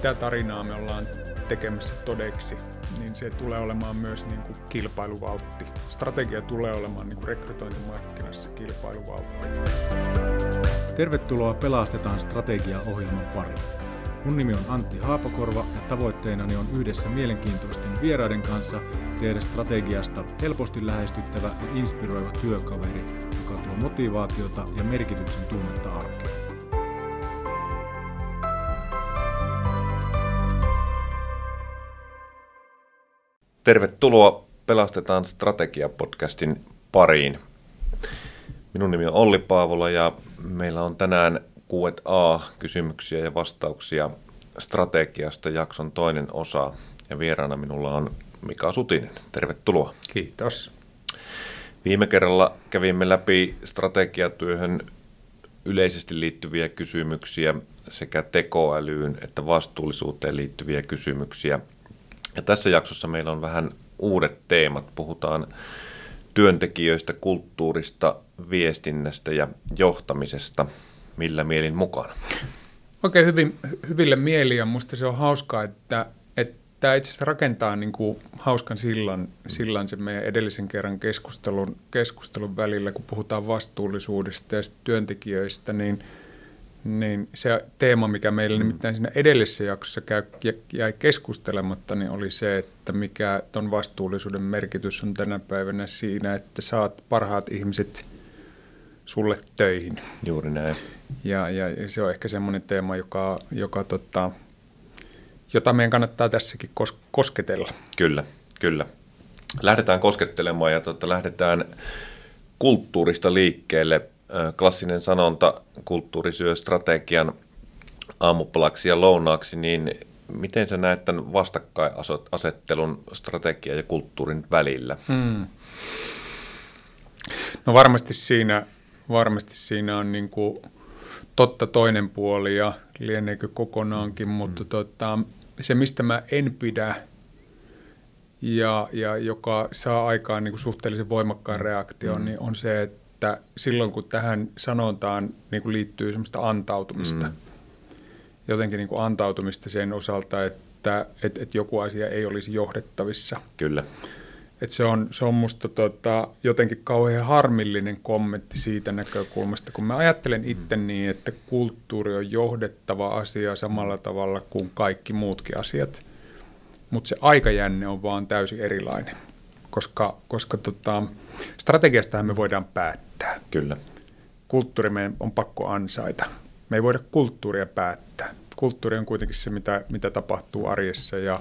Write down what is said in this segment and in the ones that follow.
mitä tarinaa me ollaan tekemässä todeksi, niin se tulee olemaan myös niin kuin kilpailuvaltti. Strategia tulee olemaan niin kuin rekrytointimarkkinassa kilpailuvaltti. Tervetuloa Pelastetaan strategia-ohjelman pariin. Mun nimi on Antti Haapakorva ja tavoitteenani on yhdessä mielenkiintoisten vieraiden kanssa tehdä strategiasta helposti lähestyttävä ja inspiroiva työkaveri, joka tuo motivaatiota ja merkityksen tunnetta arkeen. Tervetuloa Pelastetaan strategia-podcastin pariin. Minun nimi on Olli Paavola ja meillä on tänään Q&A kysymyksiä ja vastauksia strategiasta jakson toinen osa. Ja vieraana minulla on Mika Sutinen. Tervetuloa. Kiitos. Viime kerralla kävimme läpi strategiatyöhön yleisesti liittyviä kysymyksiä sekä tekoälyyn että vastuullisuuteen liittyviä kysymyksiä. Ja tässä jaksossa meillä on vähän uudet teemat. Puhutaan työntekijöistä, kulttuurista, viestinnästä ja johtamisesta. Millä mielin mukana? Oikein hyvin, hyville mieli ja musta se on hauskaa, että, että tämä itse asiassa rakentaa niin kuin hauskan sillan, sillan sen meidän edellisen kerran keskustelun, keskustelun välillä, kun puhutaan vastuullisuudesta ja työntekijöistä, niin, niin se teema, mikä meillä mm. nimittäin siinä edellisessä jaksossa käy, jäi keskustelematta, niin oli se, että mikä ton vastuullisuuden merkitys on tänä päivänä siinä, että saat parhaat ihmiset sulle töihin. Juuri näin. Ja, ja se on ehkä semmoinen teema, joka, joka tota, jota meidän kannattaa tässäkin kos- kosketella. Kyllä, kyllä. Lähdetään koskettelemaan ja tota, lähdetään kulttuurista liikkeelle. Klassinen sanonta, kulttuuri syö strategian aamupalaksi ja lounaaksi, niin miten sä näet tämän vastakkainasettelun strategian ja kulttuurin välillä? Hmm. No varmasti siinä, varmasti siinä on niin kuin totta toinen puoli ja lieneekö kokonaankin, hmm. mutta tota, se, mistä mä en pidä ja, ja joka saa aikaan niin kuin suhteellisen voimakkaan reaktion, mm. niin on se, että silloin kun tähän sanontaan niin kuin liittyy semmoista antautumista, mm. jotenkin niin kuin antautumista sen osalta, että et, et joku asia ei olisi johdettavissa. Kyllä. Et se, on, se on musta tota, jotenkin kauhean harmillinen kommentti siitä näkökulmasta, kun mä ajattelen itse mm. niin, että kulttuuri on johdettava asia samalla tavalla kuin kaikki muutkin asiat, mutta se aikajänne on vaan täysin erilainen, koska, koska tota, strategiastahan me voidaan päättää. Kyllä. Kulttuuri meidän on pakko ansaita. Me ei voida kulttuuria päättää. Kulttuuri on kuitenkin se, mitä, mitä tapahtuu arjessa ja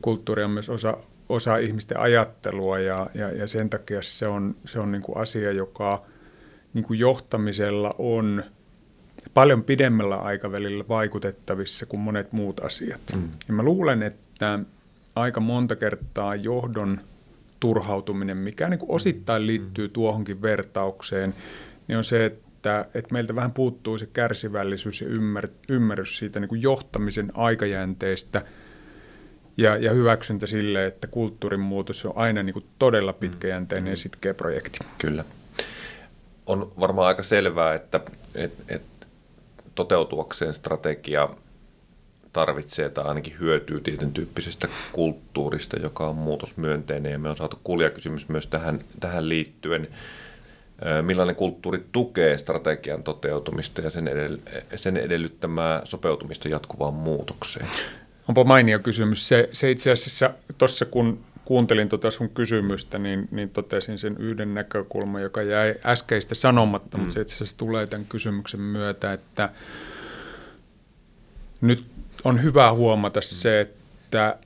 kulttuuri on myös osa osa ihmisten ajattelua ja, ja, ja sen takia se on, se on niin kuin asia, joka niin kuin johtamisella on paljon pidemmällä aikavälillä vaikutettavissa kuin monet muut asiat. Mm. Ja mä luulen, että aika monta kertaa johdon turhautuminen, mikä niin kuin osittain liittyy mm. tuohonkin vertaukseen, niin on se, että, että meiltä vähän puuttuu se kärsivällisyys ja ymmär, ymmärrys siitä niin kuin johtamisen aikajänteestä – ja, ja hyväksyntä sille, että kulttuurin muutos on aina niin kuin todella pitkäjänteinen mm. ja sitkeä projekti. Kyllä. On varmaan aika selvää, että et, et toteutuakseen strategia tarvitsee tai ainakin hyötyy tietyn tyyppisestä kulttuurista, joka on muutosmyönteinen. Ja me on saatu kuulijakysymys myös tähän, tähän liittyen. Millainen kulttuuri tukee strategian toteutumista ja sen, edell- sen edellyttämää sopeutumista jatkuvaan muutokseen? Onpa mainio kysymys. Se, se itse asiassa tuossa kun kuuntelin tuota sun kysymystä, niin, niin totesin sen yhden näkökulman, joka jäi äskeistä sanomatta, mm. mutta se itse asiassa tulee tämän kysymyksen myötä, että nyt on hyvä huomata se, että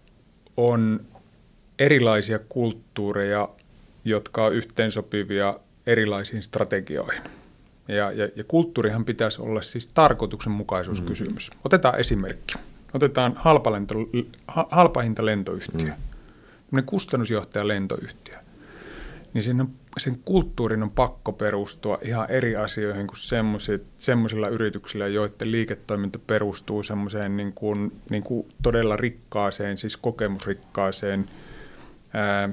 on erilaisia kulttuureja, jotka on yhteensopivia erilaisiin strategioihin. Ja, ja, ja kulttuurihan pitäisi olla siis tarkoituksenmukaisuuskysymys. Mm. Otetaan esimerkki. Otetaan halpalento, halpahinta lentoyhtiö, mm. kustannusjohtaja lentoyhtiö. Niin sen, sen kulttuurin on pakko perustua ihan eri asioihin kuin semmoisilla yrityksillä, joiden liiketoiminta perustuu semmoiseen niin kuin, niin kuin todella rikkaaseen, siis kokemusrikkaaseen ää,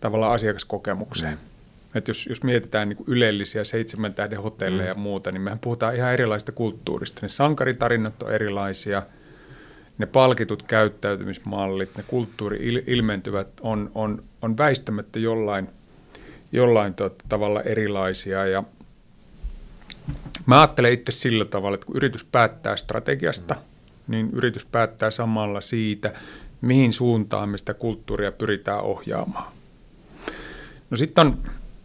tavallaan asiakaskokemukseen. Mm. Et jos, jos mietitään niin ylellisiä seitsemän tähden hotelleja mm. ja muuta, niin mehän puhutaan ihan erilaista kulttuurista. Ne sankaritarinat on erilaisia – ne palkitut käyttäytymismallit, ne kulttuuri ilmentyvät on, on, on väistämättä jollain, jollain tavalla erilaisia. Ja mä ajattelen itse sillä tavalla, että kun yritys päättää strategiasta, niin yritys päättää samalla siitä, mihin suuntaan me sitä kulttuuria pyritään ohjaamaan. No sitten on,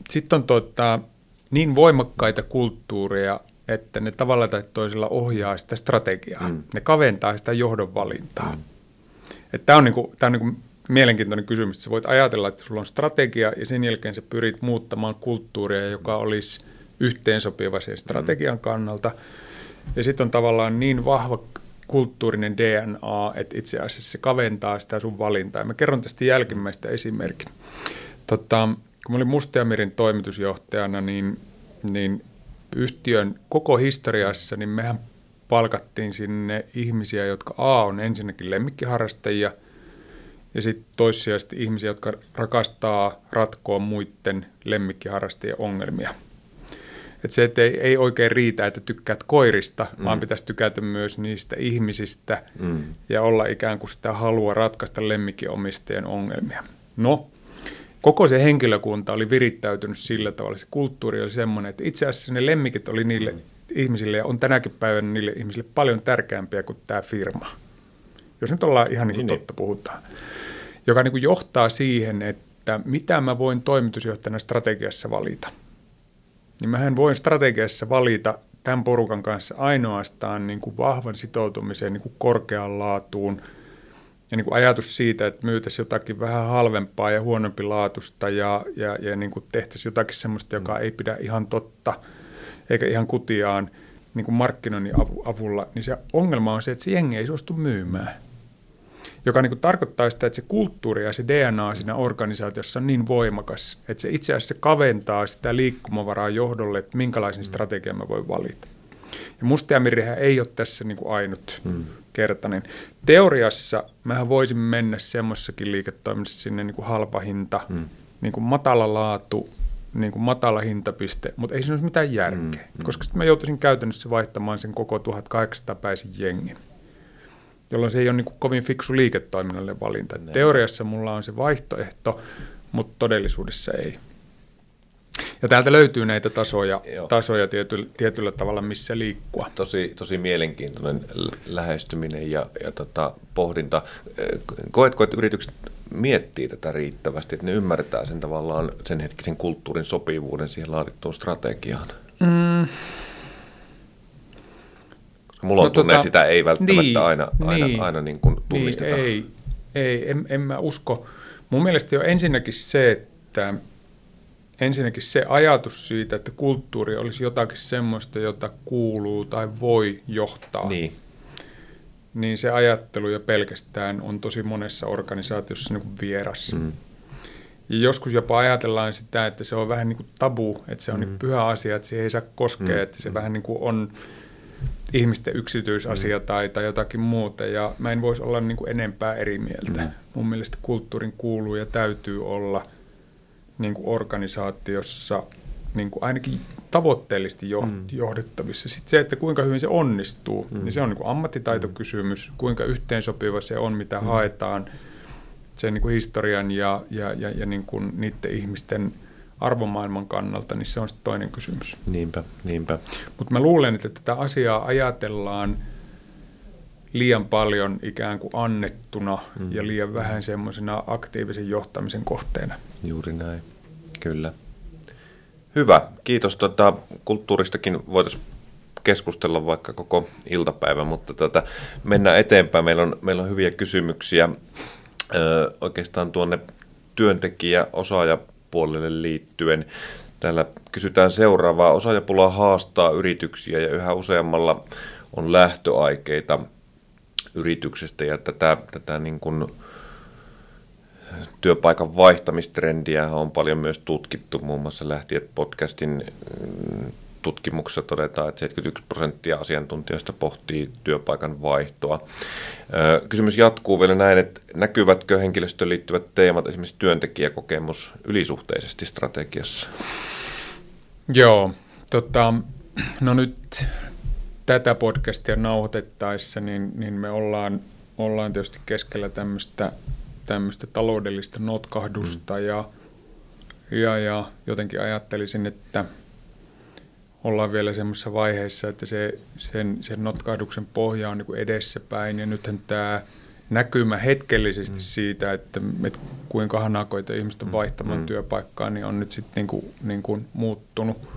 sit on tota, niin voimakkaita kulttuureja, että ne tavalla tai toisella ohjaa sitä strategiaa. Mm. Ne kaventaa sitä johdon valintaa. Mm. Tämä on, niinku, tää on niinku mielenkiintoinen kysymys. Sä voit ajatella, että sulla on strategia ja sen jälkeen sä pyrit muuttamaan kulttuuria, joka olisi yhteensopiva sen strategian kannalta. Ja sitten on tavallaan niin vahva kulttuurinen DNA, että itse asiassa se kaventaa sitä sun valintaa. Ja mä kerron tästä jälkimmäistä esimerkin. Tota, kun mä olin Mustiamirin toimitusjohtajana, niin, niin yhtiön koko historiassa, niin mehän palkattiin sinne ihmisiä, jotka A on ensinnäkin lemmikkiharrastajia ja sitten toissijaisesti ihmisiä, jotka rakastaa ratkoa muiden lemmikkiharrastajien ongelmia. Et se, että ei, ei oikein riitä, että tykkäät koirista, mm. vaan pitäisi tykätä myös niistä ihmisistä mm. ja olla ikään kuin sitä halua ratkaista lemmikkiomistajien ongelmia. No, koko se henkilökunta oli virittäytynyt sillä tavalla, se kulttuuri oli semmoinen, että itse asiassa ne lemmikit oli niille mm. ihmisille ja on tänäkin päivänä niille ihmisille paljon tärkeämpiä kuin tämä firma. Jos nyt ollaan ihan niin kuin niin, totta niin. puhutaan. Joka niin kuin johtaa siihen, että mitä mä voin toimitusjohtajana strategiassa valita. Niin mähän voin strategiassa valita tämän porukan kanssa ainoastaan niin kuin vahvan sitoutumiseen niin kuin korkeaan laatuun – ja niin kuin ajatus siitä, että myytäisiin jotakin vähän halvempaa ja huonompi laatusta ja, ja, ja niin kuin tehtäisiin jotakin sellaista, joka ei pidä ihan totta eikä ihan kutiaan niin kuin markkinoinnin avulla, niin se ongelma on se, että se jengi ei suostu myymään. Joka niin kuin tarkoittaa sitä, että se kulttuuri ja se DNA siinä organisaatiossa on niin voimakas, että se itse asiassa kaventaa sitä liikkumavaraa johdolle, että minkälaisen mm. strategian mä voin valita. Ja Mustiamirihän ei ole tässä niin kuin ainut hmm. kertainen. Teoriassa mehän voisimme mennä semmoisessakin liiketoiminnassa sinne niin kuin halpa hinta, hmm. niin kuin matala laatu, niin kuin matala hintapiste, mutta ei siinä olisi mitään järkeä, hmm. hmm. koska sitten mä joutuisin käytännössä vaihtamaan sen koko 1800 päisin jengin jolloin se ei ole niin kuin kovin fiksu liiketoiminnalle valinta. Teoriassa mulla on se vaihtoehto, mutta todellisuudessa ei. Ja täältä löytyy näitä tasoja, tasoja tiety, tietyllä tavalla, missä liikkua. Tosi, tosi mielenkiintoinen lähestyminen ja, ja tota, pohdinta. Koetko, että yritykset miettii tätä riittävästi, että ne ymmärtää sen tavallaan sen hetkisen kulttuurin sopivuuden siihen laadittuun strategiaan? Mm. Mulla on no, tunne, tota, että sitä ei välttämättä niin, aina, aina, niin, aina niin kuin tunnisteta. Niin, ei, ei en, en mä usko. Mun mielestä jo ensinnäkin se, että ensinnäkin se ajatus siitä, että kulttuuri olisi jotakin semmoista, jota kuuluu tai voi johtaa. Niin. Niin se ajattelu jo pelkästään on tosi monessa organisaatiossa niin kuin vieras. Mm. Ja joskus jopa ajatellaan sitä, että se on vähän niin kuin tabu, että se on niin mm. niin pyhä asia, että siihen ei saa koskea, mm. että se mm. vähän niin kuin on ihmisten yksityisasia mm. tai, tai jotakin muuta. Ja mä en voisi olla niin kuin enempää eri mieltä. Mm. Mun mielestä kulttuurin kuuluu ja täytyy olla – niin kuin organisaatiossa niin kuin ainakin tavoitteellisesti mm. johdettavissa. Sitten se, että kuinka hyvin se onnistuu, mm. niin se on niin kuin ammattitaitokysymys, kuinka yhteensopiva se on, mitä mm. haetaan sen niin kuin historian ja, ja, ja, ja niin kuin niiden ihmisten arvomaailman kannalta, niin se on sitten toinen kysymys. Niinpä, niinpä. Mutta mä luulen, että tätä asiaa ajatellaan – liian paljon ikään kuin annettuna mm. ja liian vähän semmoisena aktiivisen johtamisen kohteena. Juuri näin, kyllä. Hyvä, kiitos. Tota, kulttuuristakin voitaisiin keskustella vaikka koko iltapäivä, mutta tota, mennään eteenpäin. Meillä on, meillä on hyviä kysymyksiä ö, oikeastaan tuonne työntekijä osaajapuolelle liittyen. Täällä kysytään seuraavaa. Osaajapula haastaa yrityksiä ja yhä useammalla on lähtöaikeita yrityksestä ja tätä, tätä niin kuin työpaikan vaihtamistrendiä on paljon myös tutkittu. Muun muassa lähtien podcastin mm, tutkimuksessa todetaan, että 71 prosenttia asiantuntijoista pohtii työpaikan vaihtoa. Kysymys jatkuu vielä näin, että näkyvätkö henkilöstöön liittyvät teemat, esimerkiksi työntekijäkokemus, ylisuhteisesti strategiassa? Joo, tota, no nyt tätä podcastia nauhoitettaessa, niin, niin me ollaan ollaan tietysti keskellä tämmöistä, tämmöistä taloudellista notkahdusta mm. ja, ja, ja jotenkin ajattelisin, että ollaan vielä semmoisessa vaiheessa, että se, sen, sen notkahduksen pohja on niin edessäpäin ja nythän tämä näkymä hetkellisesti mm. siitä, että, että kuinka hanakoita ihmiset on mm. vaihtamaan mm. työpaikkaa, niin on nyt sitten niin kuin, niin kuin muuttunut.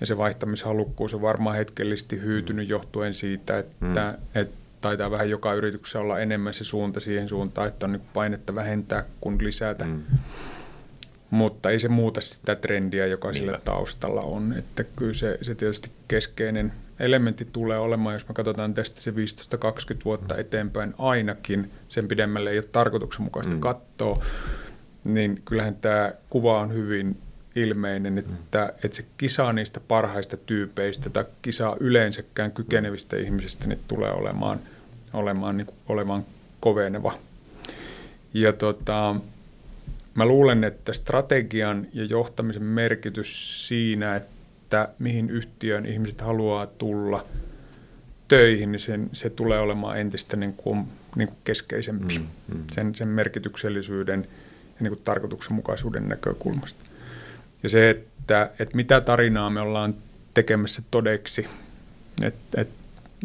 Ja se vaihtamishalukkuus on varmaan hetkellisesti hyytynyt mm. johtuen siitä, että, mm. että taitaa vähän joka yrityksessä olla enemmän se suunta siihen suuntaan, että on niin painetta vähentää kuin lisätä. Mm. Mutta ei se muuta sitä trendiä, joka Niinpä. sillä taustalla on. Että kyllä se, se tietysti keskeinen elementti tulee olemaan, jos me katsotaan tästä se 15-20 vuotta mm. eteenpäin ainakin, sen pidemmälle ei ole tarkoituksenmukaista mm. katsoa, niin kyllähän tämä kuva on hyvin ilmeinen, että, mm. että se kisaa niistä parhaista tyypeistä tai kisaa yleensäkään kykenevistä mm. ihmisistä niin tulee olemaan, olemaan, niin kuin, olemaan koveneva. Ja tota, mä luulen, että strategian ja johtamisen merkitys siinä, että mihin yhtiön ihmiset haluaa tulla töihin, niin sen, se tulee olemaan entistä niin kuin, niin kuin keskeisempi mm, mm. Sen, sen merkityksellisyyden ja niin kuin tarkoituksenmukaisuuden näkökulmasta. Ja se, että, että mitä tarinaa me ollaan tekemässä todeksi, et, et,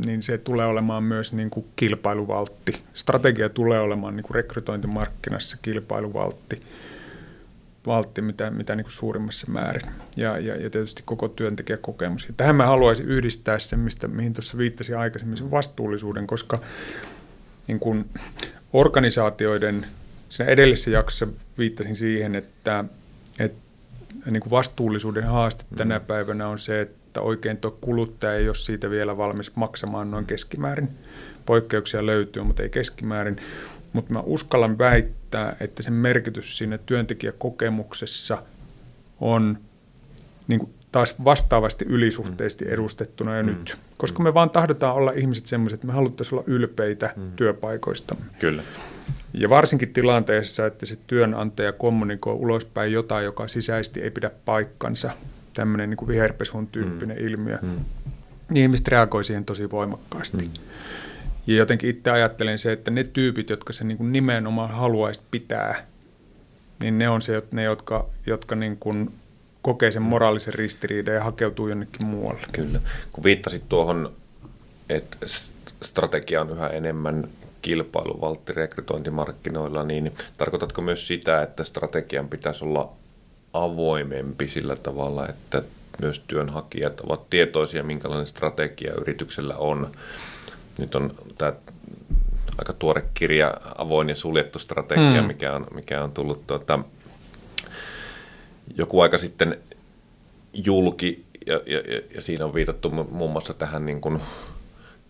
niin se tulee olemaan myös niin kuin kilpailuvaltti. Strategia tulee olemaan niin kuin rekrytointimarkkinassa kilpailuvaltti valtti, mitä, mitä niin kuin suurimmassa määrin. Ja, ja, ja tietysti koko työntekijäkokemus. Ja tähän mä haluaisin yhdistää sen, mistä, mihin tuossa viittasin aikaisemmin, sen vastuullisuuden, koska niin kuin organisaatioiden, siinä edellisessä jaksossa viittasin siihen, että, että niin kuin vastuullisuuden haaste mm. tänä päivänä on se, että oikein tuo kuluttaja ei ole siitä vielä valmis maksamaan noin keskimäärin. Poikkeuksia löytyy, mutta ei keskimäärin. Mutta mä uskallan väittää, että sen merkitys siinä työntekijäkokemuksessa on niin kuin taas vastaavasti ylisuhteisesti mm. edustettuna jo mm. nyt. Koska me vaan tahdotaan olla ihmiset sellaiset, että me haluttaisiin olla ylpeitä mm. työpaikoistamme. Kyllä. Ja varsinkin tilanteessa, että se työnantaja kommunikoi ulospäin jotain, joka sisäisesti ei pidä paikkansa, tämmöinen niin viherpesun tyyppinen mm. ilmiö, mm. niin ihmiset reagoi siihen tosi voimakkaasti. Mm. Ja jotenkin itse ajattelen se, että ne tyypit, jotka se niin kuin nimenomaan haluaisi pitää, niin ne on se, ne, jotka, jotka niin kuin kokee sen moraalisen ristiriidan ja hakeutuu jonnekin muualle. Kyllä. Kun viittasit tuohon, että strategia on yhä enemmän kilpailuvaltti rekrytointimarkkinoilla, niin tarkoitatko myös sitä, että strategian pitäisi olla avoimempi sillä tavalla, että myös työnhakijat ovat tietoisia, minkälainen strategia yrityksellä on. Nyt on tämä aika tuore kirja, avoin ja suljettu strategia, mm. mikä, on, mikä on tullut tuota, joku aika sitten julki, ja, ja, ja siinä on viitattu muun muassa tähän niin kuin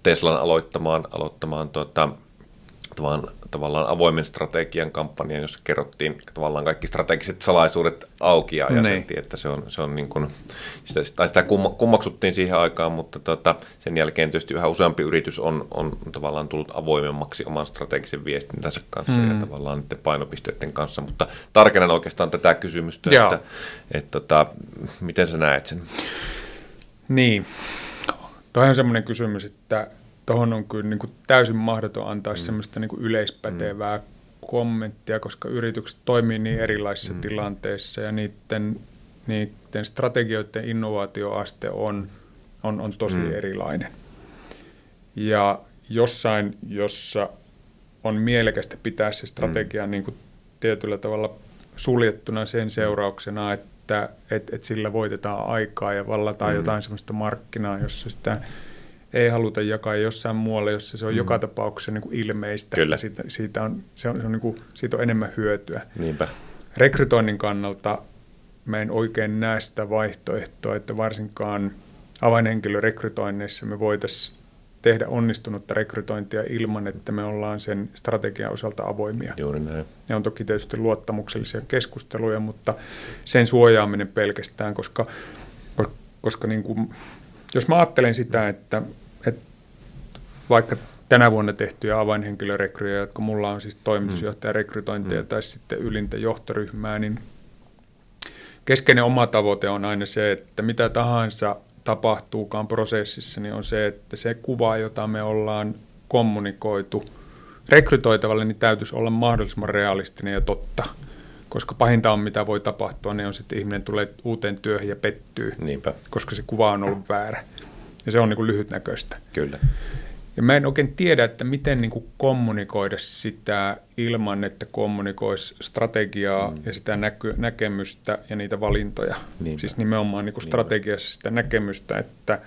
Teslan aloittamaan, aloittamaan tuota, tavallaan, tavallaan avoimen strategian kampanjan, jossa kerrottiin tavallaan kaikki strategiset salaisuudet auki ja ajateltiin, niin. että se on, se on niin kuin, sitä, tai sitä kummaksuttiin siihen aikaan, mutta tota, sen jälkeen tietysti yhä useampi yritys on, on tavallaan tullut avoimemmaksi oman strategisen viestintänsä kanssa mm. ja tavallaan niiden painopisteiden kanssa, mutta tarkennan oikeastaan tätä kysymystä, Joo. että, että, tota, miten sä näet sen? Niin, Tuo on semmoinen kysymys, että tuohon on kyllä niin kuin täysin mahdoton antaa mm. semmoista niin kuin yleispätevää mm. kommenttia, koska yritykset toimii niin erilaisissa mm. tilanteissa ja niiden, niiden strategioiden innovaatioaste on, on, on tosi mm. erilainen. Ja jossain, jossa on mielekästä pitää se strategia mm. niin kuin tietyllä tavalla suljettuna sen seurauksena, että et, et sillä voitetaan aikaa ja vallataan mm. jotain sellaista markkinaa, jossa sitä ei haluta jakaa jossain muualla, jossa se on mm. joka tapauksessa niin kuin ilmeistä. Kyllä. Siitä, siitä, on, se on, se on niin kuin, siitä on enemmän hyötyä. Niinpä. Rekrytoinnin kannalta mä en oikein näe sitä vaihtoehtoa, että varsinkaan avainhenkilörekrytoinneissa me voitaisiin tehdä onnistunutta rekrytointia ilman, että me ollaan sen strategian osalta avoimia. Juuri näin. Ne on toki tietysti luottamuksellisia keskusteluja, mutta sen suojaaminen pelkästään, koska, koska niin kuin, jos mä ajattelen sitä, että vaikka tänä vuonna tehtyjä avainhenkilörekryjä, jotka mulla on siis toimitusjohtajarekrytointeja mm. tai sitten ylintä johtoryhmää, niin keskeinen oma tavoite on aina se, että mitä tahansa tapahtuukaan prosessissa, niin on se, että se kuva, jota me ollaan kommunikoitu rekrytoitavalle niin täytyisi olla mahdollisimman realistinen ja totta. Koska pahinta on, mitä voi tapahtua, niin on sitten ihminen tulee uuteen työhön ja pettyy, Niinpä. koska se kuva on ollut väärä. Ja se on niin kuin lyhytnäköistä. Kyllä. Ja mä en oikein tiedä, että miten niin kuin kommunikoida sitä ilman, että kommunikoisi strategiaa mm. ja sitä näky- näkemystä ja niitä valintoja. Niinpä. Siis nimenomaan niin kuin strategiassa sitä näkemystä, että,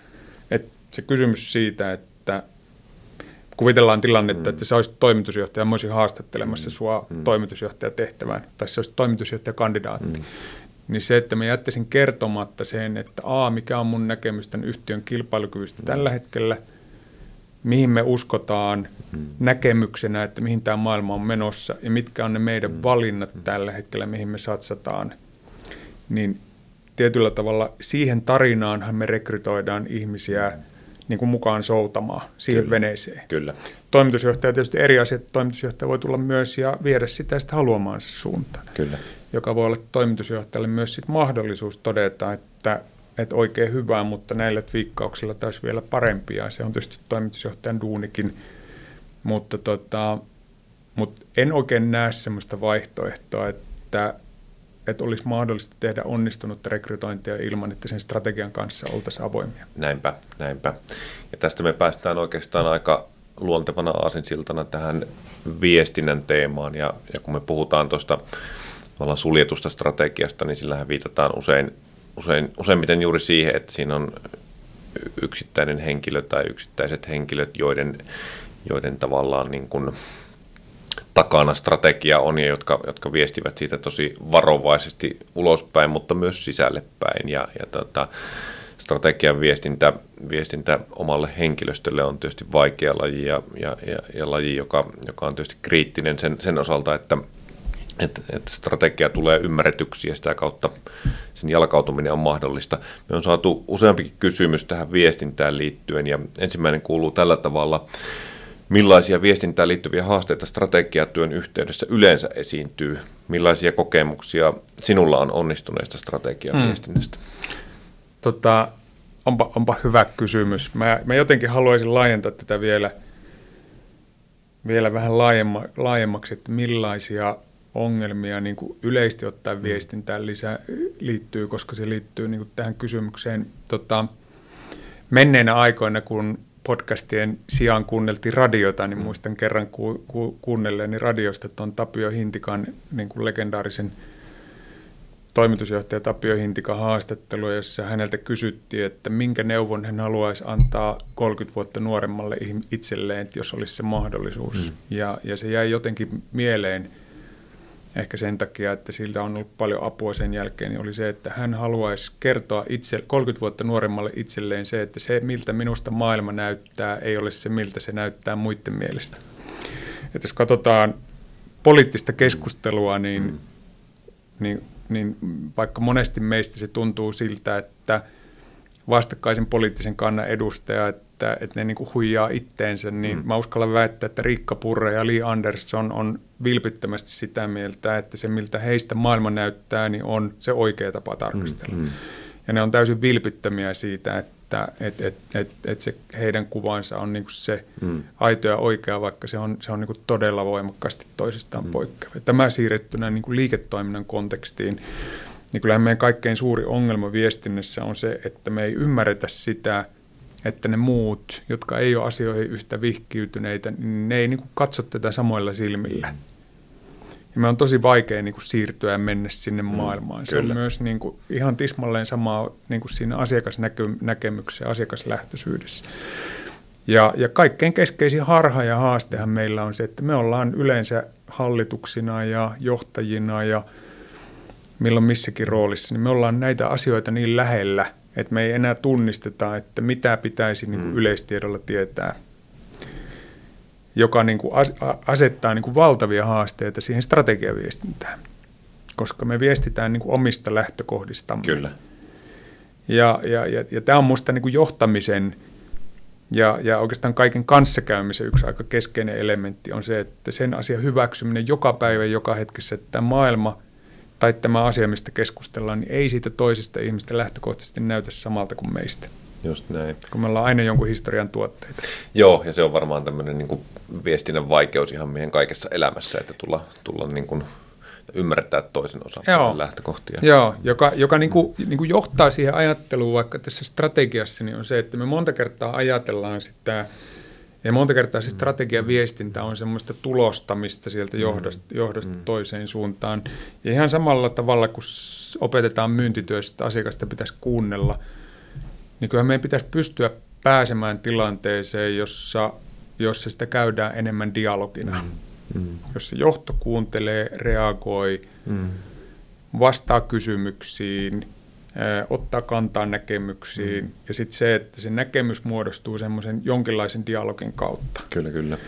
että se kysymys siitä, että kuvitellaan tilannetta, mm. että sä olisit toimitusjohtaja, mä olisin haastattelemassa mm. sua mm. toimitusjohtajatehtävään, tai se olisi toimitusjohtajakandidaatti. Mm. Niin se, että mä jättäisin kertomatta sen, että A, mikä on mun näkemys tämän yhtiön kilpailukyvystä mm. tällä hetkellä, mihin me uskotaan mm. näkemyksenä, että mihin tämä maailma on menossa ja mitkä on ne meidän mm. valinnat mm. tällä hetkellä, mihin me satsataan, niin tietyllä tavalla siihen tarinaanhan me rekrytoidaan ihmisiä mm niin kuin mukaan soutamaan siihen Kyllä. veneeseen. Kyllä. Toimitusjohtaja tietysti eri asia, toimitusjohtaja voi tulla myös ja viedä sitä sitä haluamaansa suuntaan. Kyllä. Joka voi olla toimitusjohtajalle myös sit mahdollisuus todeta, että, että oikein hyvää, mutta näillä twiikkauksilla taisi vielä parempia. Se on tietysti toimitusjohtajan duunikin, mutta, tota, mutta en oikein näe sellaista vaihtoehtoa, että että olisi mahdollista tehdä onnistunutta rekrytointia ilman, että sen strategian kanssa oltaisiin avoimia. Näinpä, näinpä. Ja tästä me päästään oikeastaan aika luontevana aasinsiltana tähän viestinnän teemaan. Ja, ja kun me puhutaan tuosta suljetusta strategiasta, niin sillähän viitataan usein, usein, useimmiten juuri siihen, että siinä on yksittäinen henkilö tai yksittäiset henkilöt, joiden, joiden tavallaan niin kuin takana strategia on ja jotka, jotka viestivät siitä tosi varovaisesti ulospäin, mutta myös sisälle päin. Ja, ja tota, strategian viestintä, viestintä omalle henkilöstölle on tietysti vaikea laji ja, ja, ja, ja laji, joka, joka on tietysti kriittinen sen, sen osalta, että että et strategia tulee ymmärretyksi ja sitä kautta sen jalkautuminen on mahdollista. Me on saatu useampikin kysymys tähän viestintään liittyen ja ensimmäinen kuuluu tällä tavalla. Millaisia viestintään liittyviä haasteita strategiatyön yhteydessä yleensä esiintyy? Millaisia kokemuksia sinulla on onnistuneesta strategiaviestinnästä? Hmm. Tota, onpa, onpa hyvä kysymys. Mä, mä jotenkin haluaisin laajentaa tätä vielä, vielä vähän laajemma, laajemmaksi, että millaisia ongelmia niin kuin yleisesti ottaen viestintään lisää, liittyy, koska se liittyy niin kuin tähän kysymykseen. Tota, menneinä aikoina, kun podcastien sijaan kuunneltiin radiota, niin muistan kerran ku, ku, kuunnelleeni radiosta tuon Tapio Hintikan niin kuin legendaarisen toimitusjohtaja Tapio Hintikan haastattelu, jossa häneltä kysyttiin, että minkä neuvon hän haluaisi antaa 30 vuotta nuoremmalle itselleen, jos olisi se mahdollisuus. Mm. Ja, ja se jäi jotenkin mieleen – ehkä sen takia, että siltä on ollut paljon apua sen jälkeen, niin oli se, että hän haluaisi kertoa itse, 30 vuotta nuoremmalle itselleen se, että se, miltä minusta maailma näyttää, ei ole se, miltä se näyttää muiden mielestä. Että jos katsotaan poliittista keskustelua, niin, mm. niin, niin vaikka monesti meistä se tuntuu siltä, että vastakkaisen poliittisen kannan edustaja, että, että ne niin kuin huijaa itteensä, niin mm. mä uskallan väittää, että Riikka Purre ja Lee Anderson on vilpittömästi sitä mieltä, että se miltä heistä maailma näyttää, niin on se oikea tapa tarkastella. Mm. Mm. Ja ne on täysin vilpittömiä siitä, että et, et, et, et se heidän kuvansa on niinku se mm. aito ja oikea, vaikka se on, se on niinku todella voimakkaasti toisistaan mm. poikkeava. Tämä siirrettynä niinku liiketoiminnan kontekstiin, niin kyllähän meidän kaikkein suuri ongelma viestinnässä on se, että me ei ymmärretä sitä, että ne muut, jotka ei ole asioihin yhtä vihkiytyneitä, niin ne ei niin kuin katso tätä samoilla silmillä. Ja me on tosi vaikea niin kuin siirtyä ja mennä sinne mm, maailmaan. Se kyllä. on myös niin kuin, ihan tismalleen samaa niin kuin siinä asiakasnäkemyksessä ja asiakaslähtöisyydessä. Ja, ja kaikkein keskeisin harha ja haastehan meillä on se, että me ollaan yleensä hallituksina ja johtajina ja milloin missäkin roolissa, niin me ollaan näitä asioita niin lähellä – että me ei enää tunnisteta, että mitä pitäisi niin kuin mm. yleistiedolla tietää, joka niin kuin asettaa niin kuin valtavia haasteita siihen strategiaviestintään, koska me viestitään niin kuin omista lähtökohdistamme. Kyllä. Ja, ja, ja, ja tämä on minusta niin johtamisen ja, ja oikeastaan kaiken kanssakäymisen yksi aika keskeinen elementti on se, että sen asian hyväksyminen joka päivä, joka hetkessä, että tämä maailma – tai tämä asia, mistä keskustellaan, niin ei siitä toisesta ihmistä lähtökohtaisesti näytä samalta kuin meistä. just näin. Kun me ollaan aina jonkun historian tuotteita. Joo, ja se on varmaan tämmöinen niin kuin viestinnän vaikeus ihan meidän kaikessa elämässä, että tulla, tulla niin kuin ymmärtää toisen osapuolen lähtökohtia. Joo, joka, joka niin kuin, niin kuin johtaa siihen ajatteluun vaikka tässä strategiassa, niin on se, että me monta kertaa ajatellaan sitä, ja monta kertaa se strategian viestintä on semmoista tulostamista sieltä johdosta, johdosta mm. toiseen suuntaan. Ja ihan samalla tavalla, kun opetetaan myyntityössä, että asiakasta pitäisi kuunnella, niin kyllähän meidän pitäisi pystyä pääsemään tilanteeseen, jossa, jossa sitä käydään enemmän dialogina. Mm mm. jos se johto kuuntelee, reagoi, mm. vastaa kysymyksiin, ottaa kantaa näkemyksiin mm. ja sitten se, että se näkemys muodostuu semmoisen jonkinlaisen dialogin kautta. Kyllä, kyllä.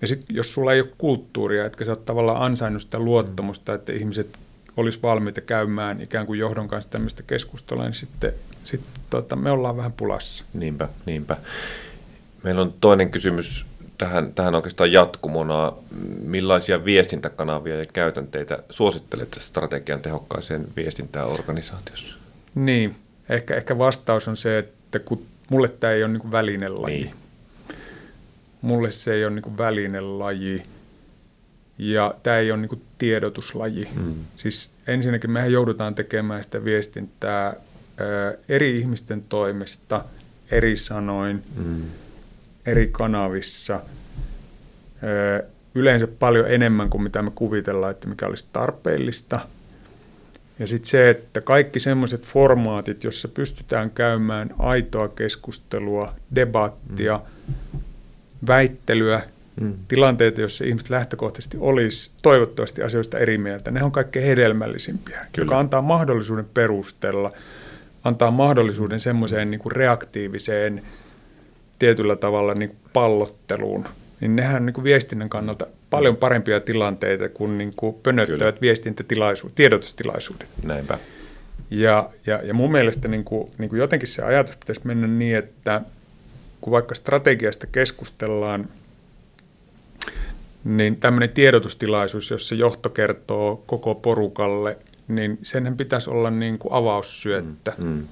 Ja sitten jos sulla ei ole kulttuuria, että sä oot tavallaan ansainnut sitä luottamusta, että ihmiset olisi valmiita käymään ikään kuin johdon kanssa tämmöistä keskustelua, niin sitten sit, tota, me ollaan vähän pulassa. Niinpä, niinpä. Meillä on toinen kysymys tähän, tähän oikeastaan jatkumona. Millaisia viestintäkanavia ja käytänteitä suosittelet strategian tehokkaaseen viestintään organisaatiossa? Niin, ehkä, ehkä vastaus on se, että kun mulle tämä ei ole niin välinelaji. Niin. Mulle se ei ole niin välinelaji ja tämä ei ole niin tiedotuslaji. Mm. Siis ensinnäkin mehän joudutaan tekemään sitä viestintää eri ihmisten toimesta, eri sanoin. Mm eri kanavissa yleensä paljon enemmän kuin mitä me kuvitellaan, että mikä olisi tarpeellista. Ja sitten se, että kaikki semmoiset formaatit, jossa pystytään käymään aitoa keskustelua, debattia, mm. väittelyä, mm. tilanteita, joissa ihmiset lähtökohtaisesti olisi toivottavasti asioista eri mieltä, ne on kaikkein hedelmällisimpiä, Kyllä. joka antaa mahdollisuuden perustella, antaa mahdollisuuden semmoiseen niin kuin reaktiiviseen tietyllä tavalla niin kuin pallotteluun, niin nehän on niin kuin viestinnän kannalta paljon parempia tilanteita kuin, niin kuin pönöttävät viestintätilaisuudet, tiedotustilaisuudet. Näinpä. Ja, ja, ja mun mielestä niin kuin, niin kuin jotenkin se ajatus pitäisi mennä niin, että kun vaikka strategiasta keskustellaan, niin tämmöinen tiedotustilaisuus, jossa johto kertoo koko porukalle, niin senhän pitäisi olla niin kuin avaussyöttä. Mm, mm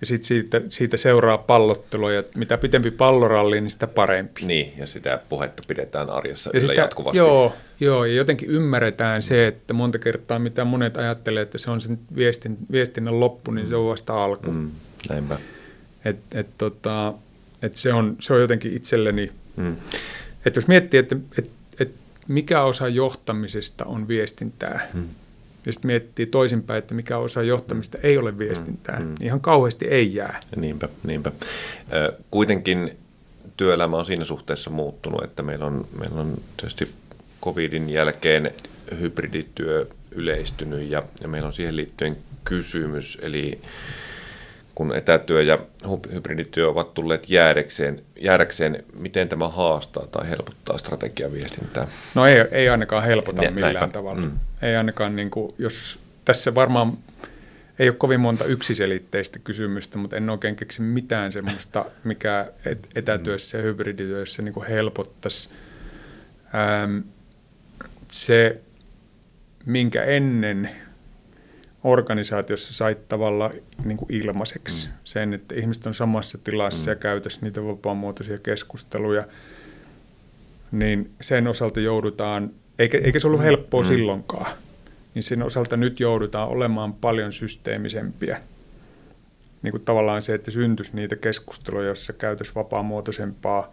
ja sitten siitä, siitä seuraa pallottelua, ja mitä pitempi palloralli, niin sitä parempi. Niin, ja sitä puhetta pidetään arjessa ja sitä, jatkuvasti. Joo, joo, ja jotenkin ymmärretään se, että monta kertaa mitä monet ajattelee, että se on sen viestin, viestinnän loppu, niin se on vasta alku. Mm, näinpä. Et, et, tota, et se, on, se on jotenkin itselleni, mm. että jos miettii, että et, et mikä osa johtamisesta on viestintää, mm ja sitten miettii toisinpäin, että mikä osa johtamista ei ole viestintää, mm, mm. ihan kauheasti ei jää. Niinpä, niinpä. Kuitenkin työelämä on siinä suhteessa muuttunut, että meillä on, meillä on tietysti covidin jälkeen hybridityö yleistynyt ja, ja meillä on siihen liittyen kysymys, eli kun etätyö ja hybridityö ovat tulleet jäädäkseen, jäädäkseen, miten tämä haastaa tai helpottaa strategiaviestintää? No ei, ei ainakaan helpota ne, millään näinpä. tavalla. Mm. Ei ainakaan, niin kuin, jos tässä varmaan ei ole kovin monta yksiselitteistä kysymystä, mutta en oikein keksi mitään sellaista, mikä etätyössä ja hybridityössä niin kuin helpottaisi. Ähm, se, minkä ennen organisaatiossa sait tavallaan niin kuin ilmaiseksi mm. sen, että ihmiset on samassa tilassa mm. ja käytäisiin niitä vapaamuotoisia keskusteluja, niin sen osalta joudutaan, eikä, eikä se ollut helppoa mm. silloinkaan, niin sen osalta nyt joudutaan olemaan paljon systeemisempiä. Niin kuin tavallaan se, että syntyisi niitä keskusteluja, joissa käytäisiin vapaamuotoisempaa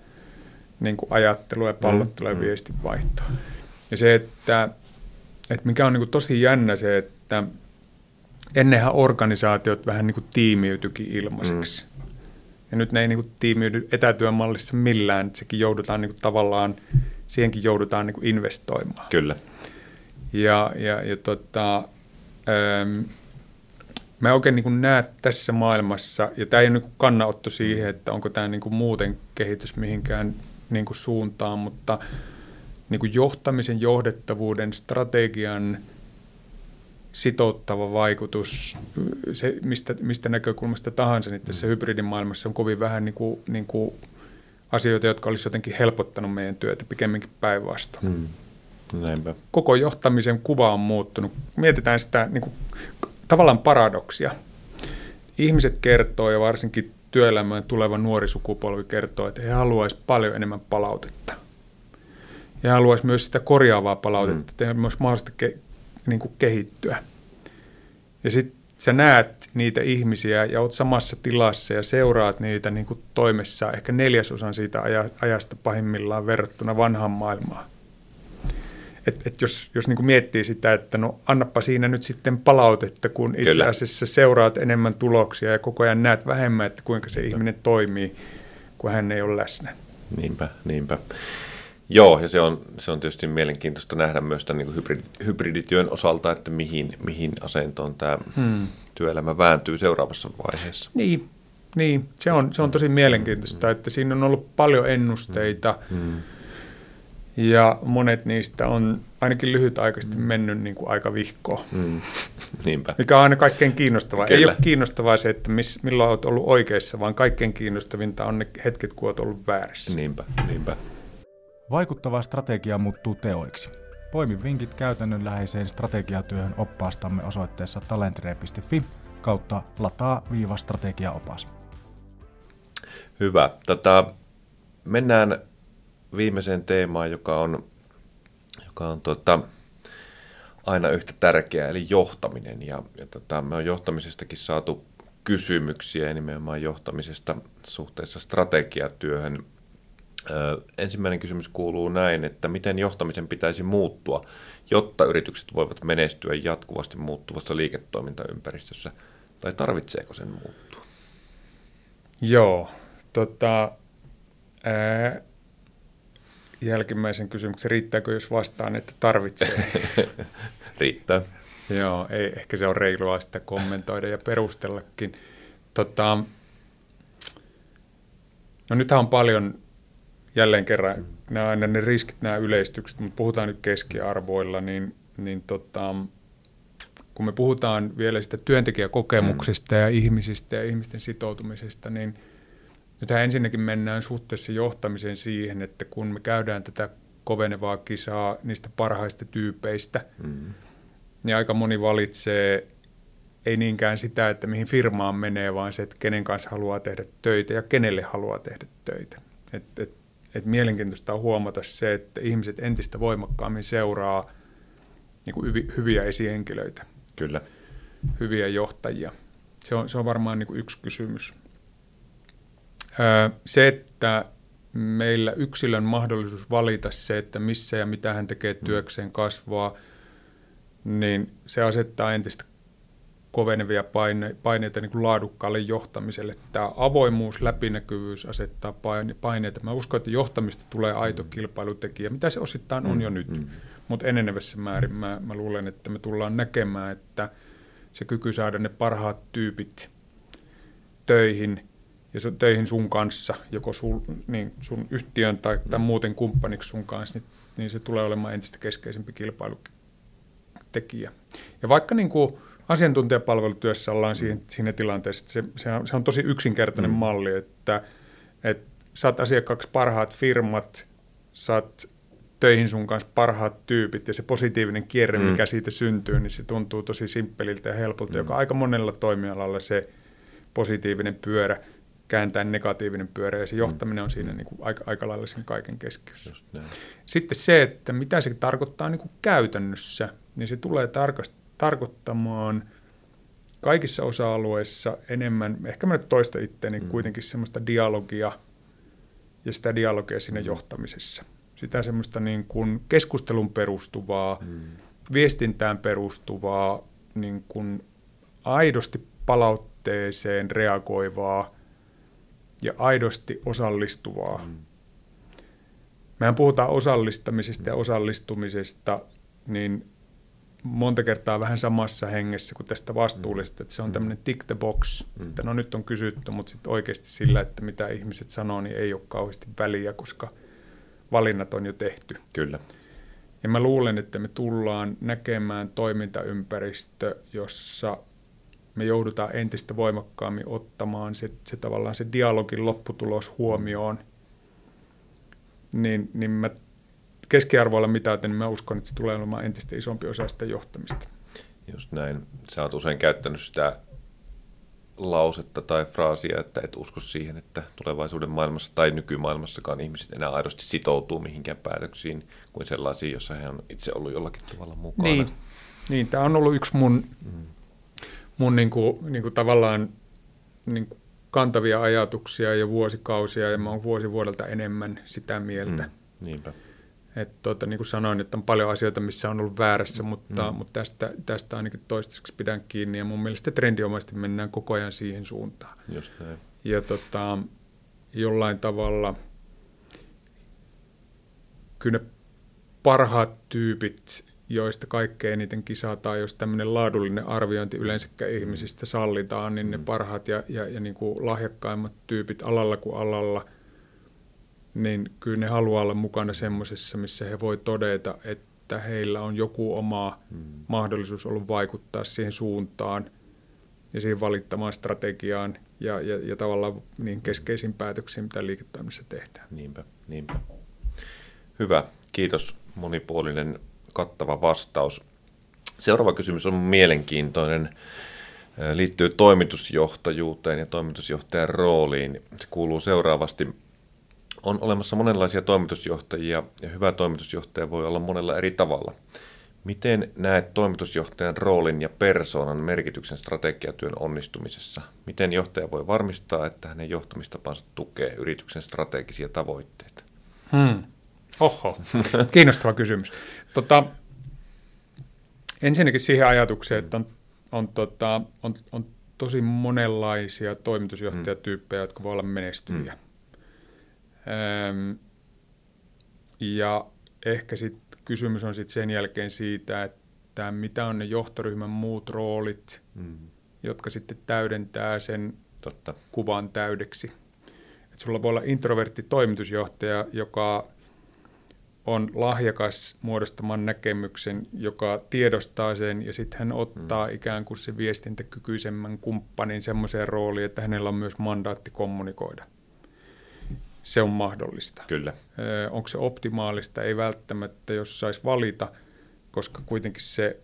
niin kuin ajattelua ja pallottelua ja mm. viestinvaihtoa. Ja se, että, että mikä on niin kuin tosi jännä se, että ennenhän organisaatiot vähän niin kuin tiimiytyikin ilmaiseksi. Mm. Ja nyt ne ei niin kuin tiimiydy etätyön mallissa millään, että sekin joudutaan niin kuin tavallaan, siihenkin joudutaan niin kuin investoimaan. Kyllä. Ja, ja, ja tota, ähm, mä oikein niin näen tässä maailmassa, ja tämä ei ole niin kannanotto siihen, että onko tämä niin muuten kehitys mihinkään niin suuntaan, mutta niin johtamisen, johdettavuuden, strategian – sitouttava vaikutus, se, mistä, mistä näkökulmasta tahansa, niin tässä hybridin maailmassa on kovin vähän niin kuin, niin kuin asioita, jotka olisi jotenkin helpottanut meidän työtä, pikemminkin päinvastoin. Hmm. Näinpä. Koko johtamisen kuva on muuttunut. Mietitään sitä niin kuin, tavallaan paradoksia. ihmiset kertoo ja varsinkin työelämään tuleva nuori sukupolvi kertoo, että he haluaisivat paljon enemmän palautetta. Ja haluaisivat myös sitä korjaavaa palautetta, mm. että myös mahdollista ke, niin kuin kehittyä. Ja sitten sä näet niitä ihmisiä ja oot samassa tilassa ja seuraat niitä niin kuin toimessa ehkä neljäsosan siitä ajasta pahimmillaan verrattuna vanhaan maailmaan. Et, et jos jos niin kuin miettii sitä, että no annappa siinä nyt sitten palautetta, kun itse Kyllä. asiassa seuraat enemmän tuloksia ja koko ajan näet vähemmän, että kuinka se ihminen toimii, kun hän ei ole läsnä. Niinpä, niinpä. Joo, ja se on, se on tietysti mielenkiintoista nähdä myös tämän niin hybrid, hybridityön osalta, että mihin, mihin asentoon tämä hmm. työelämä vääntyy seuraavassa vaiheessa. Niin, niin. Se, on, se on tosi mielenkiintoista, että siinä on ollut paljon ennusteita, hmm. ja monet niistä on ainakin lyhytaikaisesti hmm. mennyt niin kuin aika vihkoon. Hmm. Niinpä. Mikä on aina kaikkein kiinnostavaa. Kyllä. Ei ole kiinnostavaa se, että miss, milloin olet ollut oikeassa, vaan kaikkein kiinnostavinta on ne hetket, kun olet ollut väärässä. Niinpä, niinpä. Vaikuttava strategia muuttuu teoiksi. Poimi vinkit käytännönläheiseen strategiatyöhön oppaastamme osoitteessa talentre.fi kautta lataa-strategiaopas. Hyvä. Tätä mennään viimeiseen teemaan, joka on, joka on tuota, aina yhtä tärkeää, eli johtaminen. Ja, ja tota, me on johtamisestakin saatu kysymyksiä nimenomaan johtamisesta suhteessa strategiatyöhön. Ensimmäinen kysymys kuuluu näin, että miten johtamisen pitäisi muuttua, jotta yritykset voivat menestyä jatkuvasti muuttuvassa liiketoimintaympäristössä, tai tarvitseeko sen muuttua? Joo, tota, ää, jälkimmäisen kysymyksen, riittääkö jos vastaan, että tarvitsee? Riittää. Joo, ei, ehkä se on reilua sitä kommentoida ja perustellakin. Tota, no nythän on paljon jälleen kerran nämä aina ne riskit, nämä yleistykset, mutta puhutaan nyt keskiarvoilla, niin, niin tota, kun me puhutaan vielä sitä työntekijäkokemuksesta ja ihmisistä ja ihmisten sitoutumisesta, niin nythän ensinnäkin mennään suhteessa johtamiseen siihen, että kun me käydään tätä kovenevaa kisaa niistä parhaista tyypeistä, mm. niin aika moni valitsee ei niinkään sitä, että mihin firmaan menee, vaan se, että kenen kanssa haluaa tehdä töitä ja kenelle haluaa tehdä töitä. Et, et et mielenkiintoista on huomata se, että ihmiset entistä voimakkaammin seuraa niin kuin hyvi, hyviä esihenkilöitä. Kyllä. Hyviä johtajia. Se on, se on varmaan niin kuin yksi kysymys. se, että meillä yksilön mahdollisuus valita se, että missä ja mitä hän tekee työkseen kasvaa, niin se asettaa entistä kovenevia paine, paineita niin kuin laadukkaalle johtamiselle. Tämä avoimuus, läpinäkyvyys asettaa paineita. Mä uskon, että johtamista tulee aito kilpailutekijä, mitä se osittain on jo mm, nyt. Mm. Mutta enenevässä määrin mä, mä luulen, että me tullaan näkemään, että se kyky saada ne parhaat tyypit töihin ja sun, töihin sun kanssa, joko sun, niin sun yhtiön tai, tai mm. muuten kumppaniksi sun kanssa, niin, niin se tulee olemaan entistä keskeisempi kilpailutekijä. Ja vaikka niin kuin, asiantuntijapalvelutyössä ollaan siinä, siinä tilanteessa, että se, se, on, se on tosi yksinkertainen mm. malli, että, että saat asiakkaaksi parhaat firmat, saat töihin sun kanssa parhaat tyypit ja se positiivinen kierre, mm. mikä siitä syntyy, niin se tuntuu tosi simppeliltä ja helpolta, mm. joka aika monella toimialalla se positiivinen pyörä kääntää negatiivinen pyörä ja se mm. johtaminen on siinä niin kuin aika, aika lailla sen kaiken keskiössä. Sitten se, että mitä se tarkoittaa niin kuin käytännössä, niin se tulee tarkasti tarkoittamaan kaikissa osa-alueissa enemmän, ehkä mä nyt toista itteeni, mm. kuitenkin semmoista dialogia ja sitä dialogia siinä mm. johtamisessa. Sitä semmoista niin kuin keskustelun perustuvaa, mm. viestintään perustuvaa, niin kuin aidosti palautteeseen reagoivaa ja aidosti osallistuvaa. Mm. Mehän puhutaan osallistamisesta ja osallistumisesta, niin monta kertaa vähän samassa hengessä kuin tästä vastuullisesta, että se on mm. tämmöinen tick the box, mm. että no nyt on kysytty, mutta sitten oikeasti sillä, että mitä ihmiset sanoo, niin ei ole kauheasti väliä, koska valinnat on jo tehty. Kyllä. Ja mä luulen, että me tullaan näkemään toimintaympäristö, jossa me joudutaan entistä voimakkaammin ottamaan se, se tavallaan se dialogin lopputulos huomioon, niin, niin mä keskiarvoilla mitaten, niin mä uskon, että se tulee olemaan entistä isompi osa sitä johtamista. Just näin. Sä oot usein käyttänyt sitä lausetta tai fraasia, että et usko siihen, että tulevaisuuden maailmassa tai nykymaailmassakaan ihmiset enää aidosti sitoutuu mihinkään päätöksiin kuin sellaisiin, joissa he on itse ollut jollakin tavalla mukana. Niin, niin tämä on ollut yksi mun, mm. mun niinku, niinku tavallaan niinku kantavia ajatuksia ja vuosikausia, ja mä oon vuosi vuodelta enemmän sitä mieltä. Mm. Niinpä. Et tuota, niin kuin sanoin, että on paljon asioita, missä on ollut väärässä, mutta, mm. mutta tästä, tästä ainakin toistaiseksi pidän kiinni. Ja mun mielestä trendiomaisesti mennään koko ajan siihen suuntaan. Just näin. Ja tota, jollain tavalla kyllä ne parhaat tyypit, joista kaikkein eniten kisataan, jos tämmöinen laadullinen arviointi yleensäkään ihmisistä sallitaan, niin ne mm. parhaat ja, ja, ja niin kuin lahjakkaimmat tyypit alalla kuin alalla – niin kyllä ne haluaa olla mukana semmoisessa, missä he voi todeta, että heillä on joku oma hmm. mahdollisuus ollut vaikuttaa siihen suuntaan ja siihen valittamaan strategiaan ja, ja, ja tavallaan niin keskeisiin päätöksiin, mitä liiketoiminnassa tehdään. Niinpä, niinpä. Hyvä, kiitos. Monipuolinen, kattava vastaus. Seuraava kysymys on mielenkiintoinen. Liittyy toimitusjohtajuuteen ja toimitusjohtajan rooliin. Se kuuluu seuraavasti on olemassa monenlaisia toimitusjohtajia ja hyvä toimitusjohtaja voi olla monella eri tavalla. Miten näet toimitusjohtajan roolin ja persoonan merkityksen strategiatyön onnistumisessa? Miten johtaja voi varmistaa, että hänen johtamistapansa tukee yrityksen strategisia tavoitteita? Hmm. Oho, kiinnostava kysymys. Tota, ensinnäkin siihen ajatukseen, että on, on, tota, on, on tosi monenlaisia toimitusjohtajatyyppejä, jotka voi olla menestyviä. Hmm. Ja ehkä sitten kysymys on sitten sen jälkeen siitä, että mitä on ne johtoryhmän muut roolit, mm. jotka sitten täydentää sen Totta. kuvan täydeksi. Et sulla voi olla introvertti toimitusjohtaja, joka on lahjakas muodostamaan näkemyksen, joka tiedostaa sen ja sitten hän ottaa mm. ikään kuin se viestintäkykyisemmän kumppanin semmoiseen rooliin, että hänellä on myös mandaatti kommunikoida se on mahdollista. Kyllä. Onko se optimaalista? Ei välttämättä, jos saisi valita, koska kuitenkin se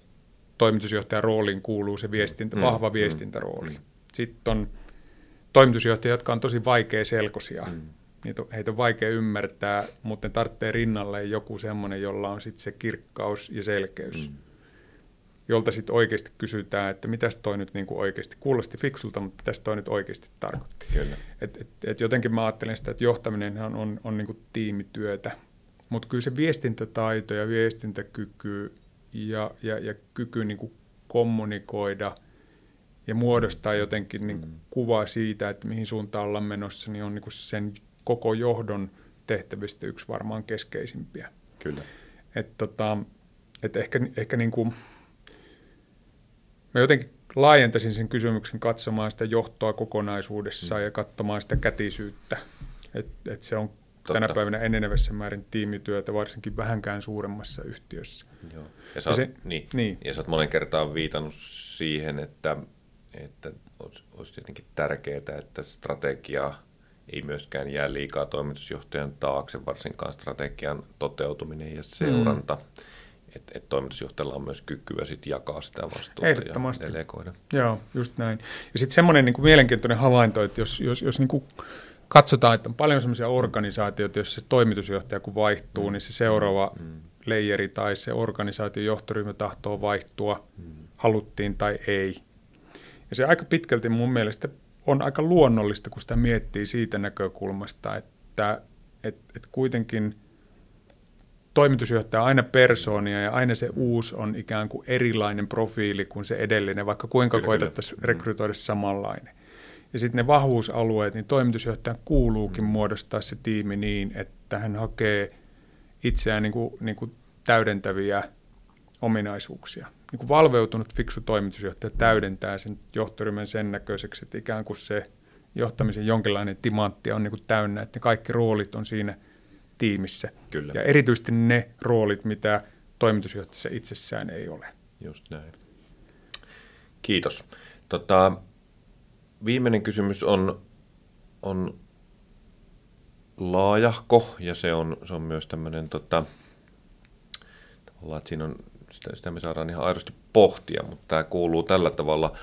toimitusjohtajan rooliin kuuluu se viestintä, mm, vahva mm, viestintärooli. Mm, Sitten on toimitusjohtajia, jotka on tosi vaikea selkosia. Mm. Niitä on, heitä on vaikea ymmärtää, mutta ne tarvitsee rinnalle joku semmoinen, jolla on sitten se kirkkaus ja selkeys. Mm jolta sitten oikeasti kysytään, että mitä toi nyt niin kuin oikeasti kuulosti fiksulta, mutta mitä toi nyt oikeasti tarkoitti. Kyllä. Et, et, et jotenkin mä ajattelen sitä, että johtaminen on, on, on niin kuin tiimityötä, mutta kyllä se viestintätaito ja viestintäkyky ja, ja, ja kyky niin kuin kommunikoida ja muodostaa jotenkin niin kuin mm. kuvaa siitä, että mihin suuntaan ollaan menossa, niin on niin kuin sen koko johdon tehtävistä yksi varmaan keskeisimpiä. Kyllä. Et tota, et ehkä, ehkä niin kuin, Mä jotenkin laajentaisin sen kysymyksen katsomaan sitä johtoa kokonaisuudessaan mm. ja katsomaan sitä kätisyyttä. Että et se on Totta. tänä päivänä enenevässä määrin tiimityötä, varsinkin vähänkään suuremmassa yhtiössä. Joo. Ja, sä oot, se, niin, niin. ja sä oot monen kertaan viitannut siihen, että, että olisi tietenkin tärkeää, että strategia ei myöskään jää liikaa toimitusjohtajan taakse, varsinkaan strategian toteutuminen ja seuranta. Mm että et toimitusjohtajalla on myös kykyä sit jakaa sitä vastuuta ja delegoida. Joo, just näin. Ja sitten semmoinen niin mielenkiintoinen havainto, että jos, jos, jos niin kuin katsotaan, että on paljon semmoisia organisaatioita, jos se toimitusjohtaja kun vaihtuu, mm. niin se seuraava mm. leijeri tai se organisaation johtoryhmä tahtoo vaihtua, mm. haluttiin tai ei. Ja se aika pitkälti mun mielestä on aika luonnollista, kun sitä miettii siitä näkökulmasta, että et, et kuitenkin – toimitusjohtaja on aina persoonia ja aina se uusi on ikään kuin erilainen profiili kuin se edellinen, vaikka kuinka koitettaisiin mm. rekrytoida samanlainen. Ja sitten ne vahvuusalueet, niin toimitusjohtajan kuuluukin mm. muodostaa se tiimi niin, että hän hakee itseään niin kuin, niin kuin täydentäviä ominaisuuksia. Niin kuin valveutunut fiksu toimitusjohtaja täydentää sen johtoryhmän sen näköiseksi, että ikään kuin se johtamisen jonkinlainen timantti on niin kuin täynnä, että ne kaikki roolit on siinä – tiimissä. Kyllä. Ja erityisesti ne roolit, mitä toimitusjohtajassa itsessään ei ole. Just näin. Kiitos. Tota, viimeinen kysymys on, on laajahko ja se on, se on myös tämmöinen, tota, tavallaan, että siinä on, sitä, sitä me saadaan ihan aidosti pohtia, mutta tämä kuuluu tällä tavalla.